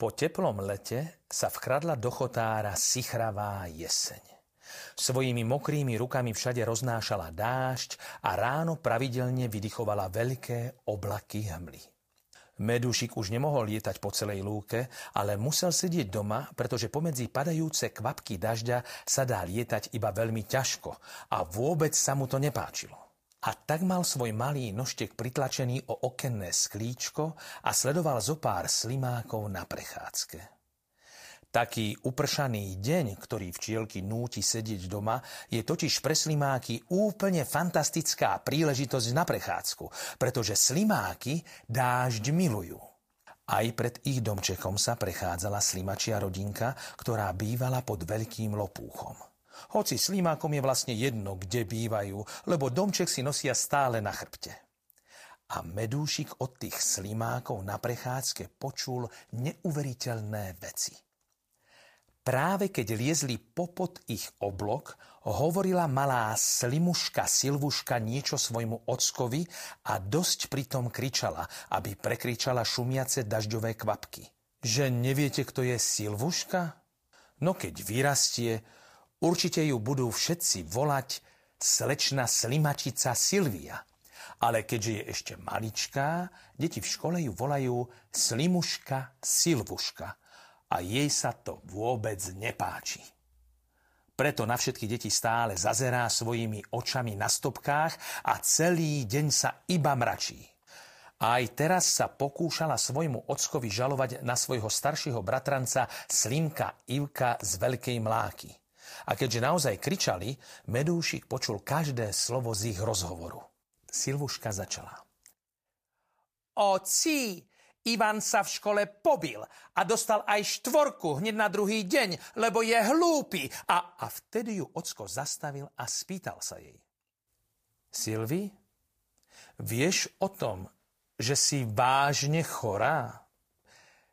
po teplom lete sa vkradla do chotára sichravá jeseň. Svojimi mokrými rukami všade roznášala dážď a ráno pravidelne vydychovala veľké oblaky hmly. Medúšik už nemohol lietať po celej lúke, ale musel sedieť doma, pretože pomedzi padajúce kvapky dažďa sa dá lietať iba veľmi ťažko a vôbec sa mu to nepáčilo. A tak mal svoj malý nožtek pritlačený o okenné sklíčko a sledoval zo pár slimákov na prechádzke. Taký upršaný deň, ktorý včielky núti sedieť doma, je totiž pre slimáky úplne fantastická príležitosť na prechádzku, pretože slimáky dážď milujú. Aj pred ich domčekom sa prechádzala slimačia rodinka, ktorá bývala pod veľkým lopúchom. Hoci slimákom je vlastne jedno, kde bývajú, lebo domček si nosia stále na chrbte. A medúšik od tých slimákov na prechádzke počul neuveriteľné veci. Práve keď liezli popod ich oblok, hovorila malá slimuška Silvuška niečo svojmu ockovi a dosť pritom kričala, aby prekričala šumiace dažďové kvapky. Že neviete, kto je Silvuška? No keď vyrastie, Určite ju budú všetci volať slečna slimačica Silvia. Ale keďže je ešte maličká, deti v škole ju volajú Slimuška Silvuška a jej sa to vôbec nepáči. Preto na všetky deti stále zazerá svojimi očami na stopkách a celý deň sa iba mračí. A aj teraz sa pokúšala svojmu ockovi žalovať na svojho staršieho bratranca Slimka Ivka z Veľkej Mláky. A keďže naozaj kričali, Medúšik počul každé slovo z ich rozhovoru. Silvuška začala. Oci, Ivan sa v škole pobil a dostal aj štvorku hneď na druhý deň, lebo je hlúpy. A, a vtedy ju ocko zastavil a spýtal sa jej. Silvi, vieš o tom, že si vážne chorá?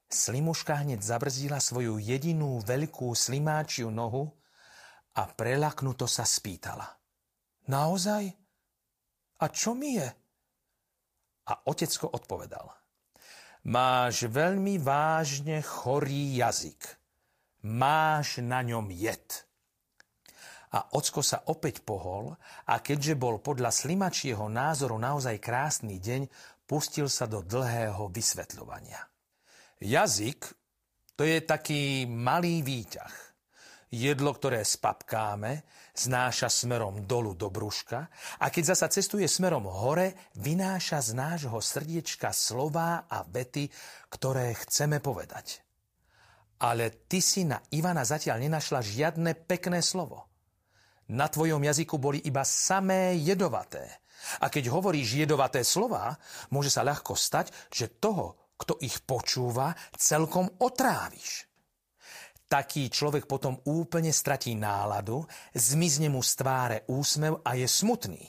Slimuška hneď zabrzdila svoju jedinú veľkú slimáčiu nohu a prelaknuto sa spýtala. Naozaj? A čo mi je? A otecko odpovedal. Máš veľmi vážne chorý jazyk. Máš na ňom jed. A ocko sa opäť pohol a keďže bol podľa slimačieho názoru naozaj krásny deň, pustil sa do dlhého vysvetľovania. Jazyk to je taký malý výťah jedlo, ktoré spapkáme, znáša smerom dolu do brúška a keď zasa cestuje smerom hore, vynáša z nášho srdiečka slová a vety, ktoré chceme povedať. Ale ty si na Ivana zatiaľ nenašla žiadne pekné slovo. Na tvojom jazyku boli iba samé jedovaté. A keď hovoríš jedovaté slova, môže sa ľahko stať, že toho, kto ich počúva, celkom otráviš. Taký človek potom úplne stratí náladu, zmizne mu z tváre úsmev a je smutný.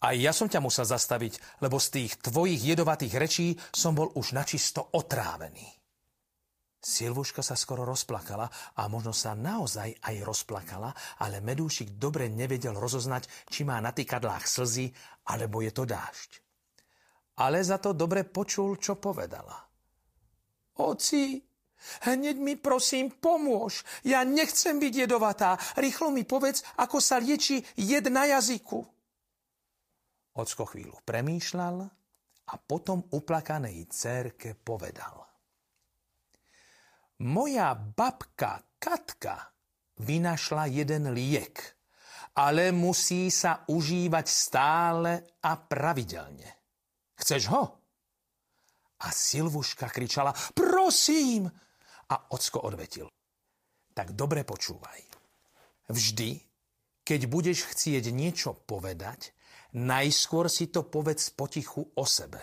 A ja som ťa musel zastaviť, lebo z tých tvojich jedovatých rečí som bol už načisto otrávený. Silvuška sa skoro rozplakala a možno sa naozaj aj rozplakala, ale Medúšik dobre nevedel rozoznať, či má na týkadlách slzy, alebo je to dážď. Ale za to dobre počul, čo povedala. Oci, Hneď mi prosím pomôž. Ja nechcem byť jedovatá. Rýchlo mi povedz, ako sa lieči jed na jazyku. Ocko chvíľu premýšľal a potom uplakanej cerke povedal. Moja babka Katka vynašla jeden liek, ale musí sa užívať stále a pravidelne. Chceš ho? A Silvuška kričala, prosím, a ocko odvetil. Tak dobre počúvaj. Vždy, keď budeš chcieť niečo povedať, najskôr si to povedz potichu o sebe.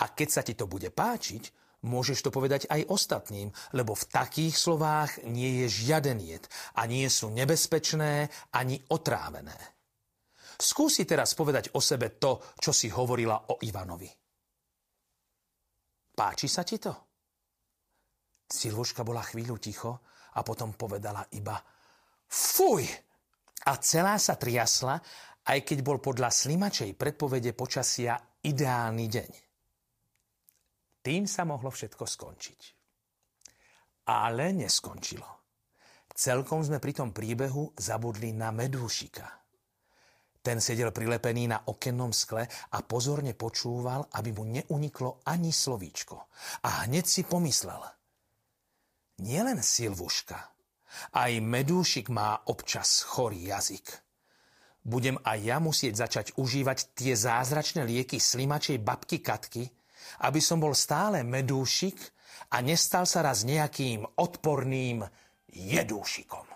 A keď sa ti to bude páčiť, Môžeš to povedať aj ostatným, lebo v takých slovách nie je žiaden jed a nie sú nebezpečné ani otrávené. Skúsi teraz povedať o sebe to, čo si hovorila o Ivanovi. Páči sa ti to? Silvuška bola chvíľu ticho a potom povedala iba Fuj! A celá sa triasla, aj keď bol podľa slimačej predpovede počasia ideálny deň. Tým sa mohlo všetko skončiť. Ale neskončilo. Celkom sme pri tom príbehu zabudli na medúšika. Ten sedel prilepený na okennom skle a pozorne počúval, aby mu neuniklo ani slovíčko. A hneď si pomyslel. Nielen Silvuška, aj medúšik má občas chorý jazyk. Budem aj ja musieť začať užívať tie zázračné lieky slimačej babky Katky, aby som bol stále medúšik a nestal sa raz nejakým odporným jedúšikom.